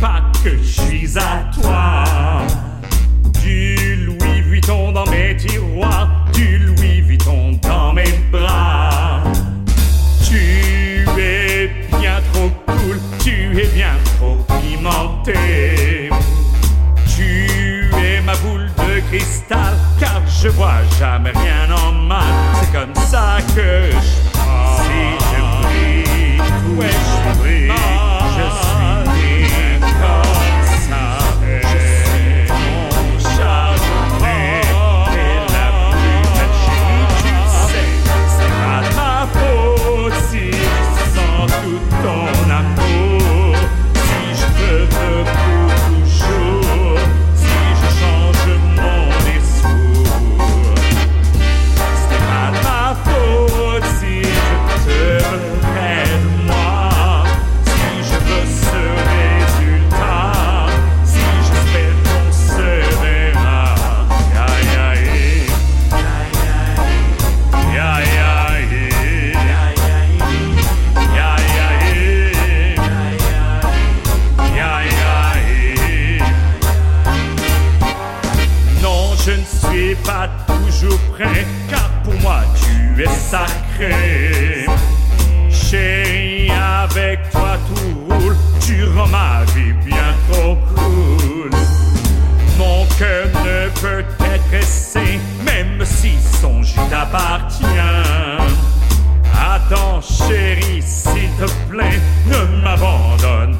pas que je suis à toi. Du Louis Vuitton dans mes tiroirs, du Louis Vuitton dans mes bras. Tu es bien trop cool, tu es bien trop pimenté. Tu es ma boule de cristal, car je vois jamais rien en mal. C'est comme ça que je prêt, car pour moi tu es sacré. Chérie, avec toi tout roule, tu rends ma vie bien trop cool. Mon cœur ne peut être essayé, même si son jus t'appartient. Attends, chérie, s'il te plaît, ne m'abandonne